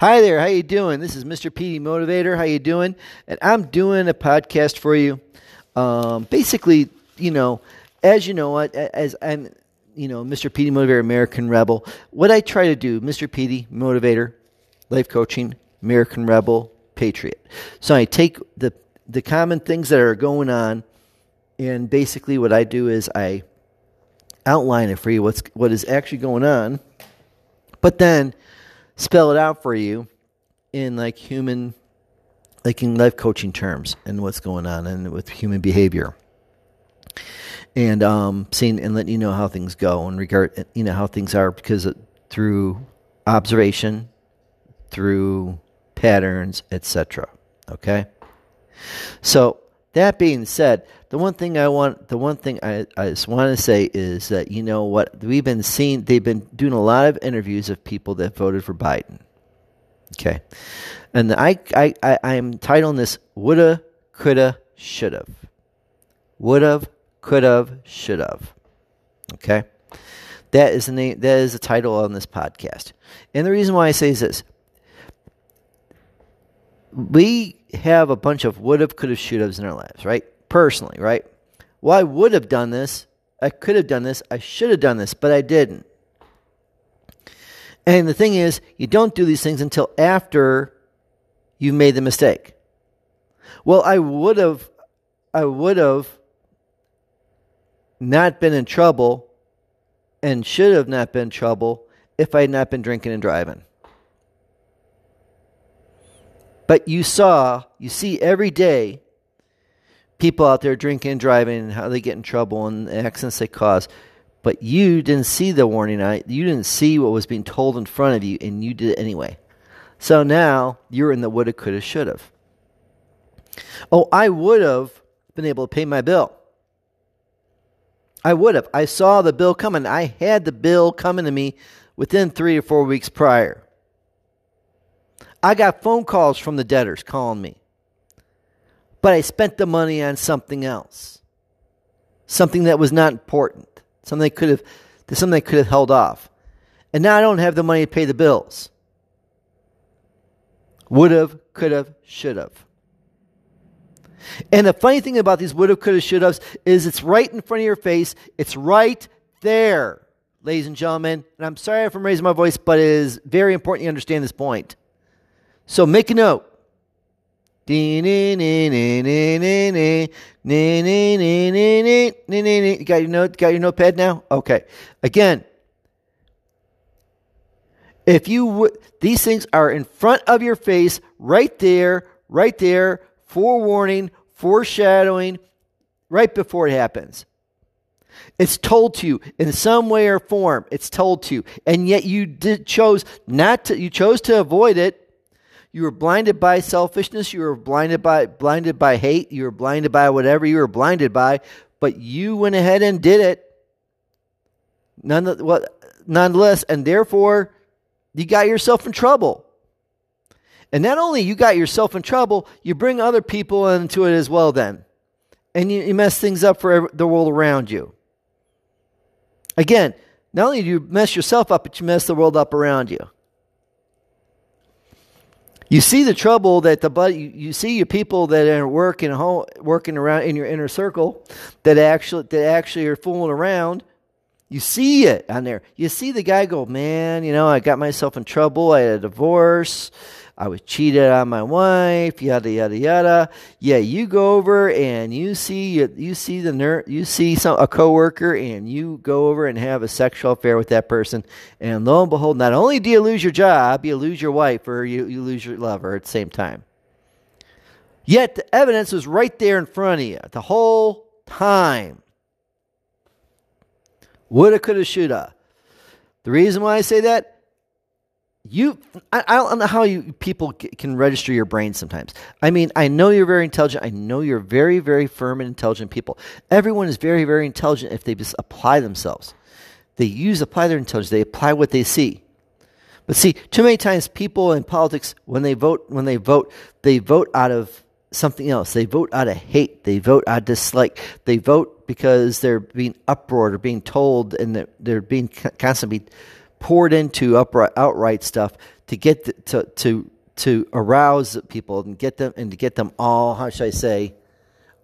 Hi there, how you doing? This is Mr. PD Motivator. How you doing? And I'm doing a podcast for you. Um, basically, you know, as you know, as I'm, you know, Mr. PD Motivator, American Rebel. What I try to do, Mr. PD Motivator, life coaching, American Rebel, Patriot. So I take the the common things that are going on, and basically what I do is I outline it for you what's what is actually going on, but then spell it out for you in like human like in life coaching terms and what's going on and with human behavior. And um, seeing and letting you know how things go and regard you know how things are because through observation through patterns etc okay? So that being said the one thing i want the one thing i, I just want to say is that you know what we've been seeing they've been doing a lot of interviews of people that voted for biden okay and I, I, I, I'm titling this Woulda, Coulda, Shoulda. Would've, could've, should've. Okay? That is the name that is the title on this podcast. And the reason why I say is this. We have a bunch of would've, could've, should've's in our lives, right? Personally, right? Well, I would have done this. I could have done this. I should have done this, but I didn't. And the thing is, you don't do these things until after you made the mistake. Well, I would have, I would have not been in trouble and should have not been in trouble if I had not been drinking and driving. But you saw, you see every day people out there drinking and driving and how they get in trouble and the accidents they cause. But you didn't see the warning. light. You didn't see what was being told in front of you, and you did it anyway. So now you're in the woulda, coulda, shoulda. Oh, I would have been able to pay my bill. I would have. I saw the bill coming. I had the bill coming to me within three or four weeks prior. I got phone calls from the debtors calling me. But I spent the money on something else. Something that was not important. Something I could have something I could have held off. And now I don't have the money to pay the bills. Would have, could have, should have. And the funny thing about these would have, could have, should have is it's right in front of your face. It's right there, ladies and gentlemen. And I'm sorry if I'm raising my voice, but it is very important you understand this point. So make a note. You got your note? Got your notepad now? Okay. Again, if you would, these things are in front of your face, right there, right there, forewarning, foreshadowing, right before it happens. It's told to you in some way or form. It's told to you, and yet you did, chose not to. You chose to avoid it. You were blinded by selfishness. You were blinded by blinded by hate. You were blinded by whatever you were blinded by. But you went ahead and did it. None, well, nonetheless, and therefore you got yourself in trouble. And not only you got yourself in trouble, you bring other people into it as well then. And you, you mess things up for the world around you. Again, not only do you mess yourself up, but you mess the world up around you. You see the trouble that the but you see your people that are working home, working around in your inner circle that actually that actually are fooling around you see it on there. You see the guy go, man, you know, I got myself in trouble. I had a divorce. I was cheated on my wife, yada yada yada. Yeah, you go over and you see you see the ner- you see some a coworker and you go over and have a sexual affair with that person, and lo and behold, not only do you lose your job, you lose your wife or you, you lose your lover at the same time. Yet the evidence was right there in front of you the whole time. Woulda, coulda, shoulda. The reason why I say that, you, I, I don't know how you people can register your brain sometimes. I mean, I know you're very intelligent. I know you're very, very firm and intelligent people. Everyone is very, very intelligent if they just apply themselves. They use, apply their intelligence. They apply what they see. But see, too many times people in politics, when they vote, when they vote, they vote out of something else. They vote out of hate. They vote out of dislike. They vote because they're being uproared or being told and they're, they're being constantly poured into upright, outright stuff to get the, to to to arouse people and get them and to get them all how should I say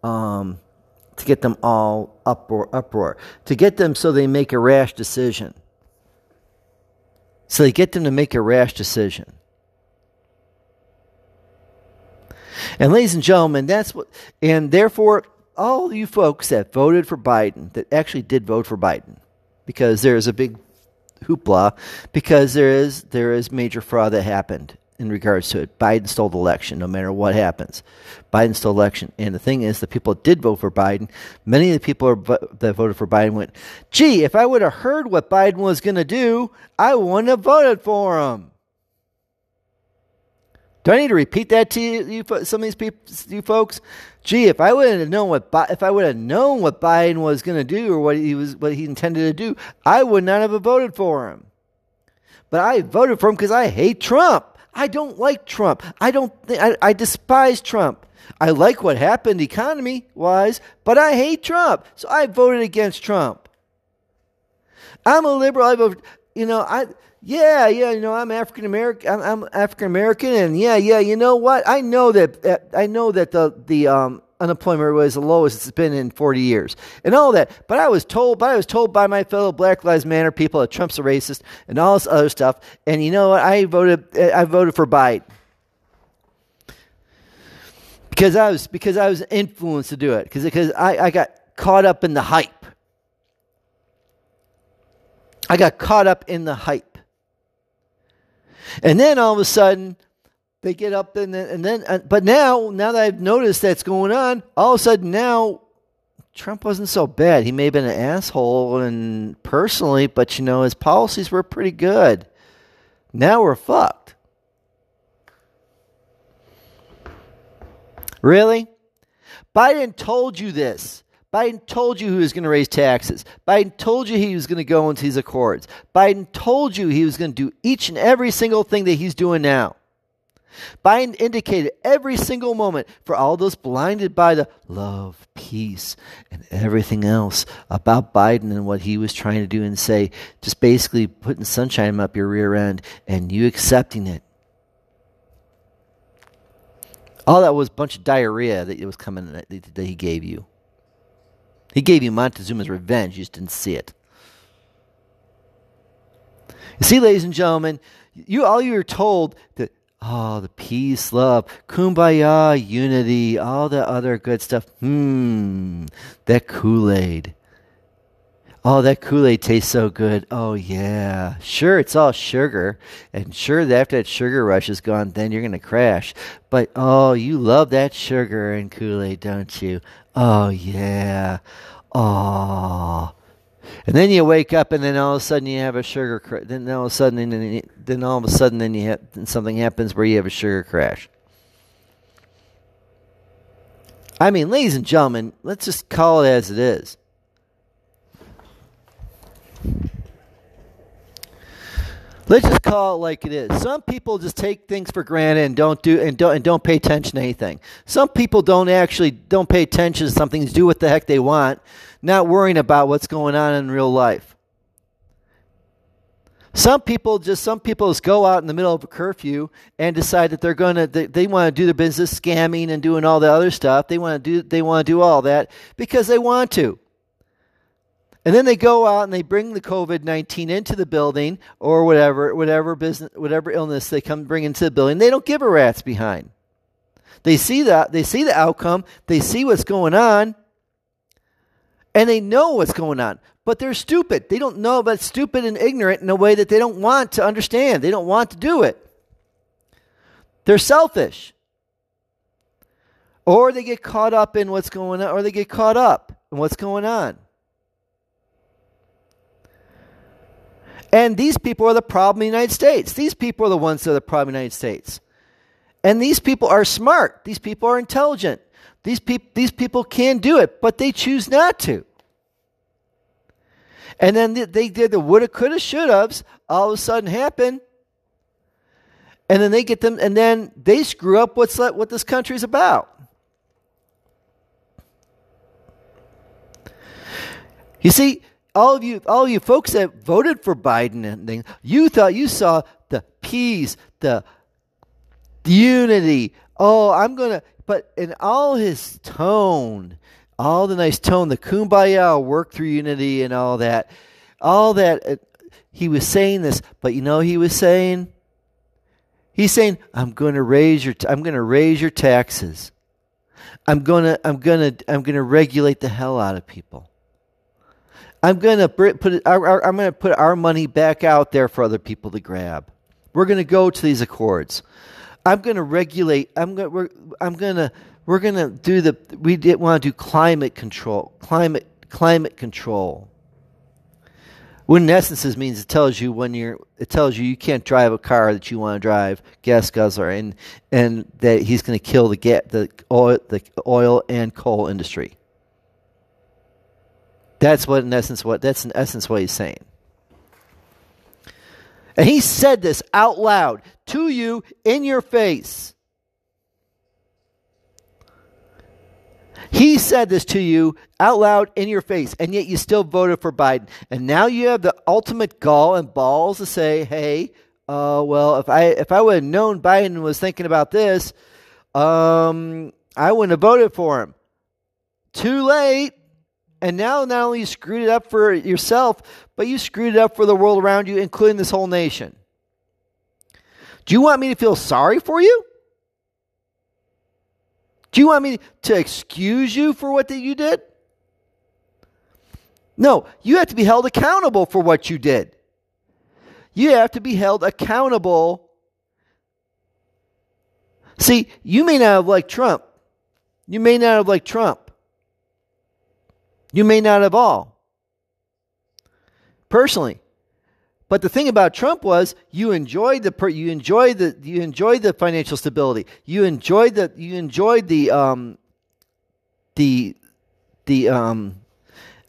um, to get them all uproar uproar. To get them so they make a rash decision. So they get them to make a rash decision. And ladies and gentlemen that's what and therefore all you folks that voted for Biden that actually did vote for Biden because there is a big hoopla because there is there is major fraud that happened in regards to it. Biden stole the election, no matter what happens. Biden stole the election, and the thing is, the people that did vote for Biden, many of the people that voted for Biden went, "Gee, if I would have heard what Biden was going to do, I wouldn't have voted for him." Do I need to repeat that to you, some of these people, you folks? Gee, if I would have known what if I would have known what Biden was going to do or what he was what he intended to do, I would not have voted for him. But I voted for him because I hate Trump. I don't like Trump. I don't. I, I despise Trump. I like what happened economy wise, but I hate Trump. So I voted against Trump. I'm a liberal. I vote. You know, I yeah, yeah, you know, I'm African American. I'm, I'm African American, and yeah, yeah, you know what? I know that, I know that the the um, unemployment was the lowest it's been in 40 years, and all that. But I was told, but I was told by my fellow Black Lives Matter people that Trump's a racist and all this other stuff. And you know what? I voted. I voted for Biden because I was because I was influenced to do it because because I, I got caught up in the hype. I got caught up in the hype. And then all of a sudden, they get up and then, and then uh, but now, now that I've noticed that's going on, all of a sudden now, Trump wasn't so bad. He may have been an asshole and personally, but you know, his policies were pretty good. Now we're fucked. Really? Biden told you this. Biden told you he was going to raise taxes. Biden told you he was going to go into these accords. Biden told you he was going to do each and every single thing that he's doing now. Biden indicated every single moment for all those blinded by the love, peace, and everything else about Biden and what he was trying to do and say, just basically putting sunshine up your rear end and you accepting it. All that was a bunch of diarrhea that was coming that he gave you. He gave you Montezuma's revenge, you just didn't see it. You see, ladies and gentlemen, you all you were told that oh, the peace, love, kumbaya, unity, all the other good stuff. Hmm, that Kool Aid. Oh, that Kool Aid tastes so good. Oh, yeah. Sure, it's all sugar. And sure, after that sugar rush is gone, then you're going to crash. But oh, you love that sugar and Kool Aid, don't you? Oh, yeah. Oh. And then you wake up, and then all of a sudden you have a sugar. then all of a sudden, then, then all of a sudden, then you have, then something happens where you have a sugar crash. I mean, ladies and gentlemen, let's just call it as it is. Let's just call it like it is. Some people just take things for granted and don't do and don't and don't pay attention to anything. Some people don't actually don't pay attention to something, do what the heck they want, not worrying about what's going on in real life. Some people just some people just go out in the middle of a curfew and decide that they're going to they, they want to do their business scamming and doing all the other stuff. They want to do they want to do all that because they want to. And then they go out and they bring the COVID nineteen into the building or whatever, whatever business, whatever illness they come bring into the building. They don't give a rat's behind. They see that they see the outcome. They see what's going on, and they know what's going on. But they're stupid. They don't know, but stupid and ignorant in a way that they don't want to understand. They don't want to do it. They're selfish. Or they get caught up in what's going on, or they get caught up in what's going on. And these people are the problem in the United States. These people are the ones that are the problem in the United States. And these people are smart. These people are intelligent. These, peop- these people can do it, but they choose not to. And then they did the woulda, coulda, should haves all of a sudden happen. And then they get them, and then they screw up what's what this country's about. You see, all of you, all of you folks that voted for Biden and things, you thought you saw the peace, the unity. Oh, I'm to, but in all his tone, all the nice tone, the kumbaya, work through unity and all that, all that, uh, he was saying this, but you know he was saying? He's saying, I'm going to raise your, I'm going to raise your taxes. I'm to, I'm to, I'm to regulate the hell out of people. I'm going to put it, I'm going to put our money back out there for other people to grab. We're going to go to these accords. I'm going to regulate. I'm going. We're, I'm going to. We're going to do the. We didn't want to do climate control. Climate climate control. What in essence means it tells you when you're. It tells you you can't drive a car that you want to drive, gas guzzler, and and that he's going to kill the get the oil the oil and coal industry. That's what in essence what that's in essence what he's saying. And he said this out loud to you in your face. He said this to you out loud in your face, and yet you still voted for Biden. And now you have the ultimate gall and balls to say, "Hey, uh, well, if I if I would have known Biden was thinking about this, um, I wouldn't have voted for him." Too late. And now not only you screwed it up for yourself, but you screwed it up for the world around you, including this whole nation. Do you want me to feel sorry for you? Do you want me to excuse you for what you did? No, you have to be held accountable for what you did. You have to be held accountable. See, you may not have liked Trump. You may not have liked Trump. You may not have all. Personally. But the thing about Trump was you enjoyed the you enjoyed the you enjoyed the financial stability. You enjoyed the you enjoyed the um the the um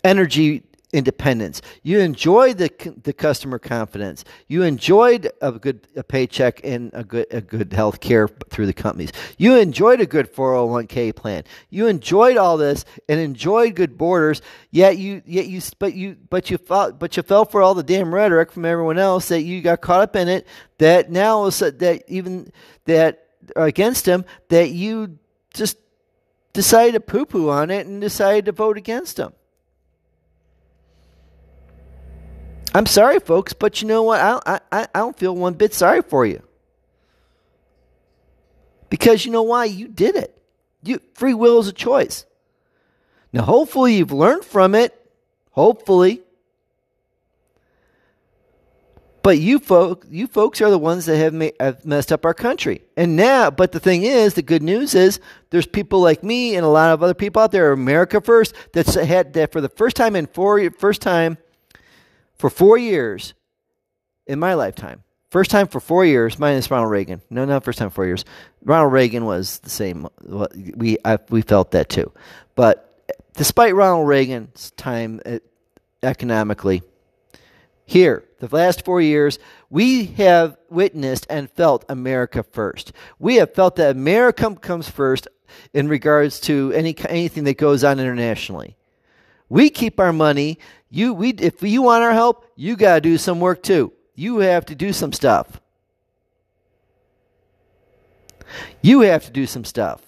energy independence. You enjoyed the the customer confidence. You enjoyed a good a paycheck and a good a good health care through the companies. You enjoyed a good 401k plan. You enjoyed all this and enjoyed good borders. Yet you yet you but you but you fought, but you fell for all the damn rhetoric from everyone else that you got caught up in it. That now that even that against him that you just decided to poo poo on it and decided to vote against him. I'm sorry, folks, but you know what? I, I, I don't feel one bit sorry for you. Because you know why? You did it. You, free will is a choice. Now, hopefully, you've learned from it. Hopefully. But you folk, you folks are the ones that have, have messed up our country. And now, but the thing is, the good news is, there's people like me and a lot of other people out there, America First, that's had that for the first time in four, first time for four years in my lifetime. First time for four years, minus Ronald Reagan. No, not first time four years. Ronald Reagan was the same. We I, we felt that too, but despite Ronald Reagan's time uh, economically, here the last four years, we have witnessed and felt America first. We have felt that America comes first in regards to any anything that goes on internationally. We keep our money you we if you want our help, you got to do some work too. You have to do some stuff. You have to do some stuff.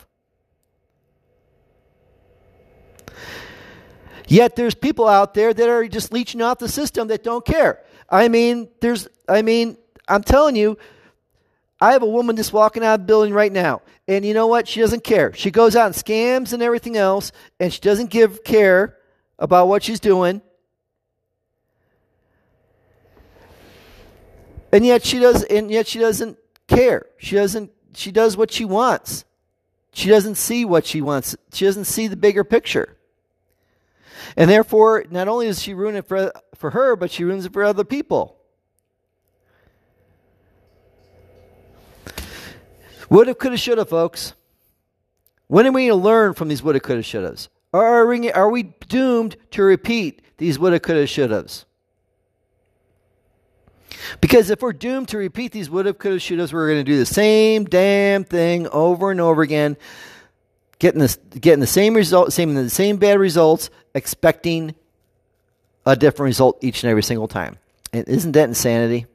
Yet there's people out there that are just leeching off the system that don't care. I mean, there's I mean, I'm telling you, I have a woman just walking out of the building right now. And you know what? She doesn't care. She goes out and scams and everything else, and she doesn't give care about what she's doing. And yet she does and yet she doesn't care. She doesn't she does what she wants. She doesn't see what she wants. She doesn't see the bigger picture. And therefore, not only does she ruin it for, for her, but she ruins it for other people. Woulda, coulda, shoulda, folks. When are we going to learn from these woulda, coulda, shouldas? Or are we, doomed to repeat these woulda, coulda, shouldas? Because if we're doomed to repeat these would have, could have, should have, we're going to do the same damn thing over and over again, getting getting the same result, same the same bad results, expecting a different result each and every single time. And isn't that insanity?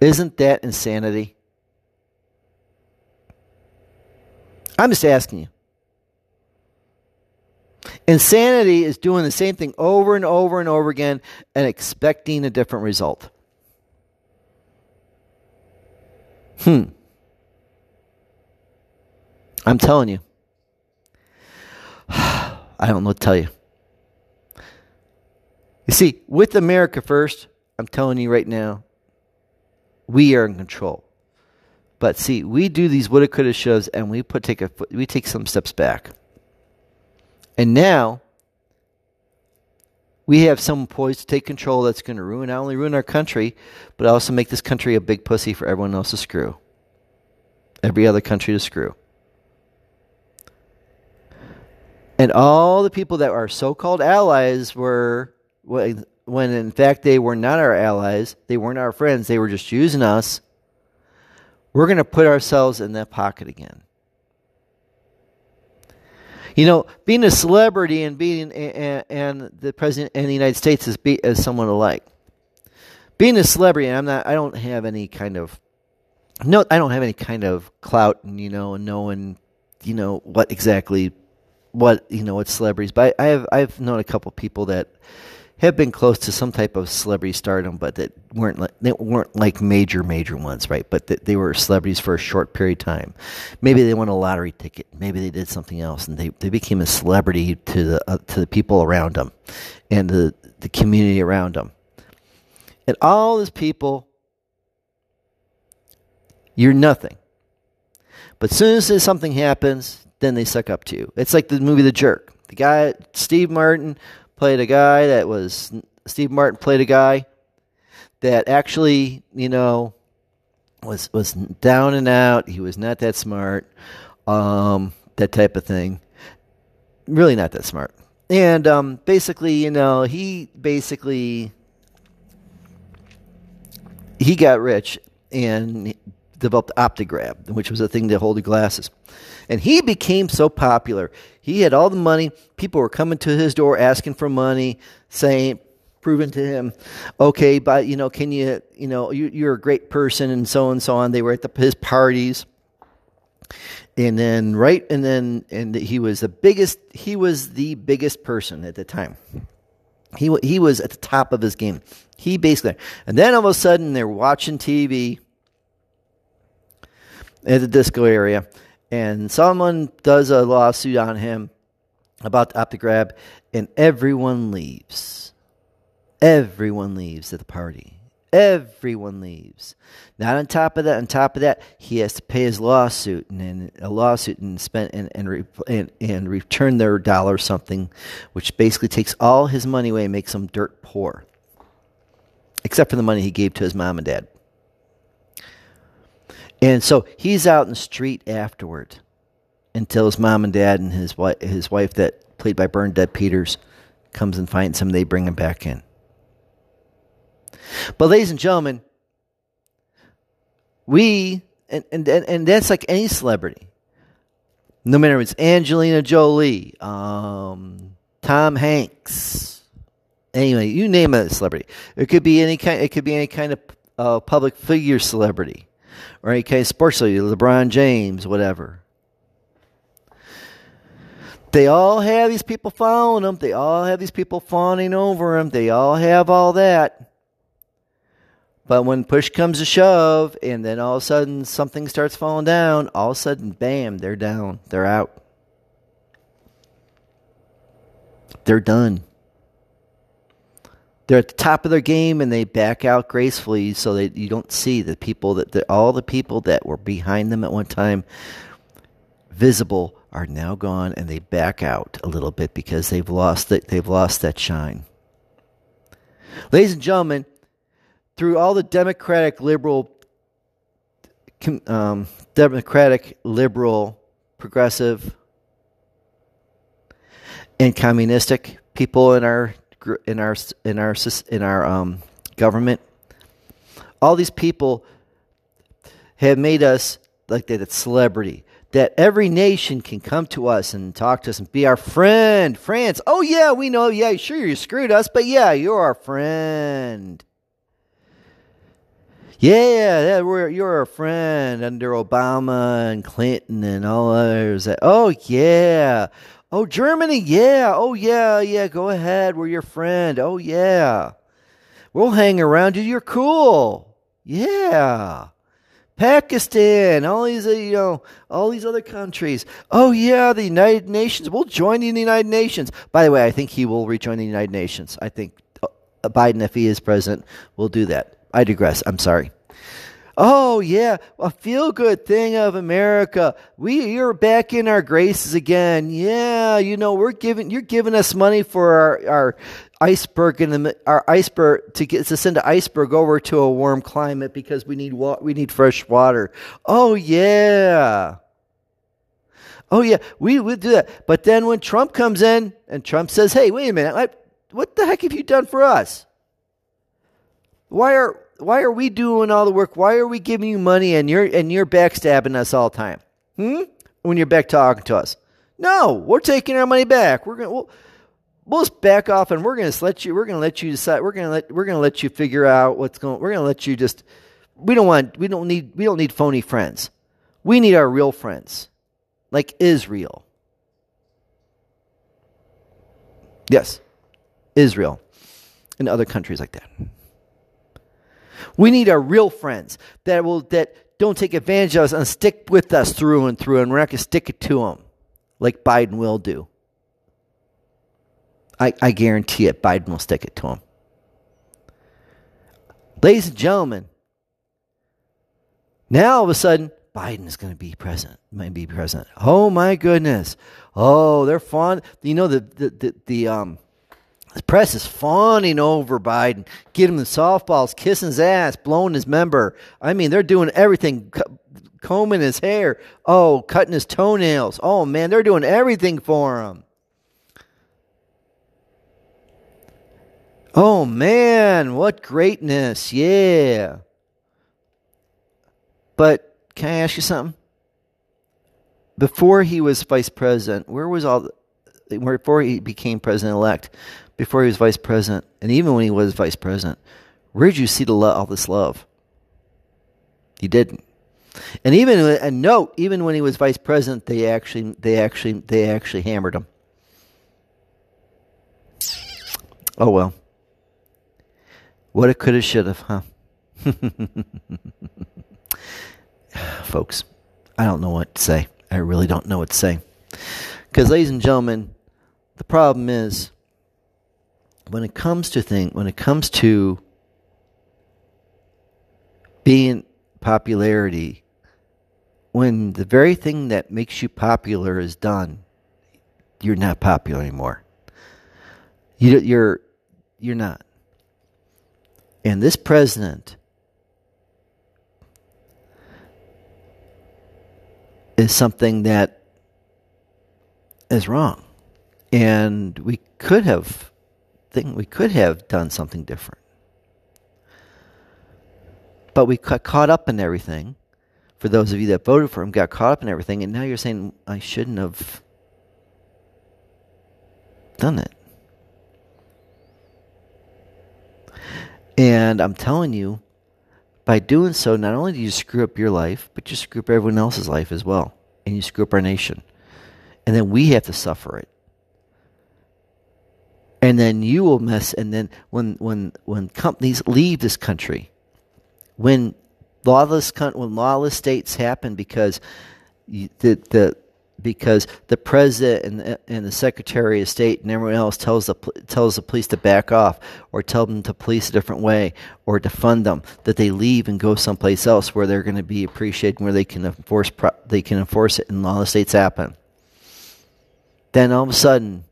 Isn't that insanity? I'm just asking you. Insanity is doing the same thing over and over and over again and expecting a different result. Hmm. I'm telling you. I don't know what to tell you. You see, with America first, I'm telling you right now, we are in control. But see, we do these woulda, coulda, shows, and we put take a we take some steps back. And now we have someone poised to take control that's going to ruin not only ruin our country, but also make this country a big pussy for everyone else to screw. Every other country to screw. And all the people that are so-called allies were when in fact they were not our allies, they weren't our friends, they were just using us. We're going to put ourselves in that pocket again. You know, being a celebrity and being and, and the president in the United States is be, is someone alike. Being a celebrity, I'm not. I don't have any kind of no. I don't have any kind of clout, and you know, knowing you know what exactly what you know what celebrities. But I, I have I've known a couple people that have been close to some type of celebrity stardom, but that weren't like, they weren't like major major ones, right? But that they were celebrities for a short period of time. Maybe they won a lottery ticket. Maybe they did something else, and they, they became a celebrity to the uh, to the people around them, and the the community around them. And all these people, you're nothing. But as soon as something happens, then they suck up to you. It's like the movie The Jerk. The guy, Steve Martin, played a guy that was Steve Martin played a guy that actually, you know, was was down and out. He was not that smart, um, that type of thing. Really not that smart. And um, basically, you know, he basically he got rich and developed Optigrab, which was a thing to hold the glasses. And he became so popular. He had all the money. People were coming to his door asking for money, saying, proving to him, okay, but you know, can you, you know, you, are a great person, and so and so on. They were at the, his parties, and then right, and then and he was the biggest. He was the biggest person at the time. He he was at the top of his game. He basically, and then all of a sudden they're watching TV at the disco area, and someone does a lawsuit on him about the Optigrab, and everyone leaves. Everyone leaves at the party. Everyone leaves. Not on top of that. On top of that, he has to pay his lawsuit and, and a lawsuit and spend and and, and and return their dollar something, which basically takes all his money away and makes him dirt poor. Except for the money he gave to his mom and dad. And so he's out in the street afterward until his mom and dad and his wife, his wife that played by Bernadette Peters comes and finds him. They bring him back in. But ladies and gentlemen, we and and and that's like any celebrity. No matter it's Angelina Jolie, um, Tom Hanks, anyway, you name a celebrity. It could be any kind. It could be any kind of uh, public figure celebrity or any case sports league, LeBron James, whatever. They all have these people following them. They all have these people fawning over them. They all have all that. But when push comes to shove, and then all of a sudden something starts falling down, all of a sudden, bam, they're down. They're out. They're done they're at the top of their game and they back out gracefully so that you don't see the people that the, all the people that were behind them at one time visible are now gone and they back out a little bit because they've lost that they've lost that shine. Ladies and gentlemen, through all the democratic liberal um, democratic liberal progressive and communistic people in our in our in our in our um, government. All these people have made us like that. Celebrity that every nation can come to us and talk to us and be our friend. France. Oh yeah, we know. Yeah, sure you screwed us, but yeah, you're our friend. Yeah, we're, you're a friend under Obama and Clinton and all others. Oh, yeah. Oh, Germany, yeah. Oh, yeah, yeah. Go ahead. We're your friend. Oh, yeah. We'll hang around you. You're cool. Yeah. Pakistan, all these, uh, you know, all these other countries. Oh yeah, the United Nations. We'll join the United Nations. By the way, I think he will rejoin the United Nations. I think uh, Biden, if he is president, will do that. I digress. I'm sorry. Oh yeah, a feel good thing of America. We you're back in our graces again. Yeah, you know we're giving you're giving us money for our, our iceberg in the our iceberg to get to send an iceberg over to a warm climate because we need wa- we need fresh water. Oh yeah. Oh yeah, we would do that. But then when Trump comes in and Trump says, "Hey, wait a minute. I, what the heck have you done for us? Why are why are we doing all the work? Why are we giving you money and you're and you're backstabbing us all the time? Hmm? When you're back talking to us. No, we're taking our money back. We're gonna we'll, we'll just back off and we're gonna let you we're gonna let you decide we're gonna let we're gonna let you figure out what's going we're gonna let you just we don't want we don't need we don't need phony friends. We need our real friends. Like Israel. Yes. Israel and other countries like that. We need our real friends that will that don't take advantage of us and stick with us through and through, and we're not going to stick it to them like Biden will do. I, I guarantee it. Biden will stick it to him. Ladies and gentlemen, now all of a sudden, Biden is going to be president. Might be president. Oh my goodness! Oh, they're fond. You know the the the, the um the press is fawning over Biden, getting him the softballs, kissing his ass, blowing his member. I mean, they're doing everything, combing his hair, oh, cutting his toenails. Oh, man, they're doing everything for him. Oh, man, what greatness. Yeah. But can I ask you something? Before he was vice president, where was all the, before he became president elect, before he was vice president, and even when he was vice president, where did you see the lo- all this love? He didn't. And even a note, even when he was vice president, they actually, they actually, they actually hammered him. Oh well. What it could have, should have, huh? Folks, I don't know what to say. I really don't know what to say. Because, ladies and gentlemen, the problem is when it comes to thing, when it comes to being popularity, when the very thing that makes you popular is done, you're not popular anymore. You, you're you're not. And this president is something that is wrong, and we could have we could have done something different. But we got caught up in everything. For those of you that voted for him, got caught up in everything, and now you're saying, I shouldn't have done it. And I'm telling you, by doing so, not only do you screw up your life, but you screw up everyone else's life as well. And you screw up our nation. And then we have to suffer it and then you will mess and then when when when companies leave this country when lawless when lawless states happen because the the because the president and, and the secretary of state and everyone else tells the tells the police to back off or tell them to police a different way or to fund them that they leave and go someplace else where they're going to be appreciated where they can enforce they can enforce it and lawless states happen. Then all of a sudden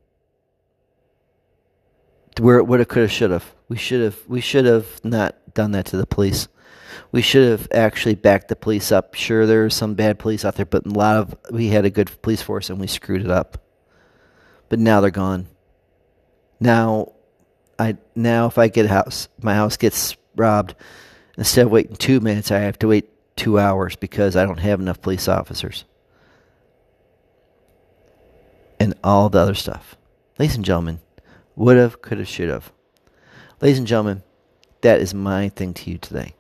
where it would have, could have, should have. We should have. We should have not done that to the police. We should have actually backed the police up. Sure, there are some bad police out there, but a lot of we had a good police force and we screwed it up. But now they're gone. Now, I now if I get a house, my house gets robbed. Instead of waiting two minutes, I have to wait two hours because I don't have enough police officers. And all the other stuff. Ladies and gentlemen, would have, could have, should have. Ladies and gentlemen, that is my thing to you today.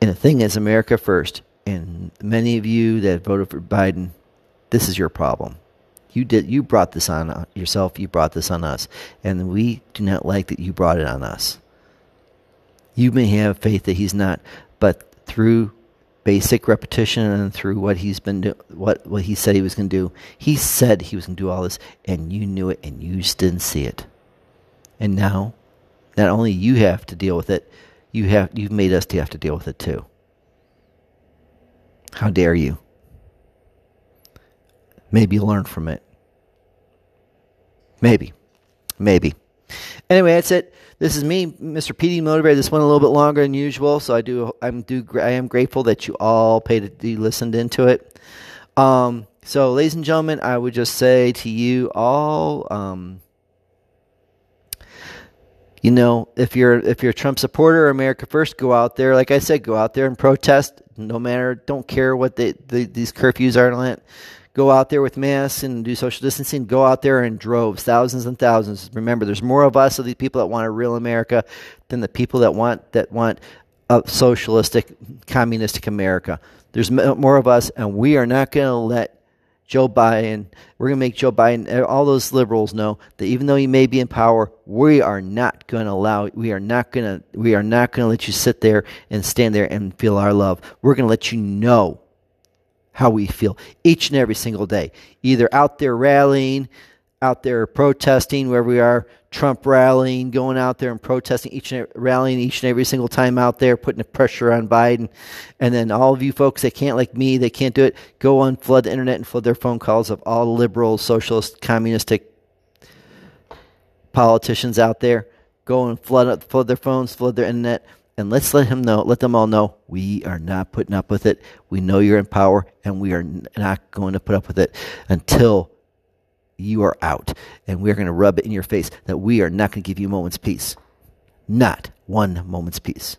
And the thing is, America first. And many of you that voted for Biden, this is your problem. You did. You brought this on yourself. You brought this on us, and we do not like that you brought it on us. You may have faith that he's not, but through basic repetition and through what he's been do- what what he said he was going to do, he said he was going to do all this, and you knew it, and you just didn't see it. And now, not only you have to deal with it, you have you've made us to have to deal with it too. How dare you? Maybe learn from it. Maybe. Maybe. Anyway, that's it. This is me, Mr. PD Motivator. This went a little bit longer than usual, so I do. I'm do. I am grateful that you all paid. You listened into it. Um, so, ladies and gentlemen, I would just say to you all, um, you know, if you're if you're a Trump supporter, or America First, go out there. Like I said, go out there and protest. No matter, don't care what the, these curfews are. Go out there with masks and do social distancing. Go out there in droves, thousands and thousands. Remember, there's more of us of these people that want a real America than the people that want that want a socialistic, communistic America. There's more of us, and we are not going to let Joe Biden, we're going to make Joe Biden, eh, all those liberals know that even though he may be in power, we are not going to allow, we are not going to, we are not going to let you sit there and stand there and feel our love. We're going to let you know how we feel each and every single day, either out there rallying, out there protesting wherever we are, Trump rallying, going out there and protesting each and every, rallying each and every single time out there, putting the pressure on Biden. And then all of you folks that can't like me, they can't do it, go on flood the internet and flood their phone calls of all liberal, socialist, communistic politicians out there. Go and flood flood their phones, flood their internet, and let's let him know, let them all know we are not putting up with it. We know you're in power, and we are not going to put up with it until you are out. And we're going to rub it in your face that we are not going to give you a moment's peace. Not one moment's peace.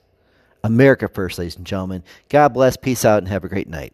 America first, ladies and gentlemen. God bless. Peace out and have a great night.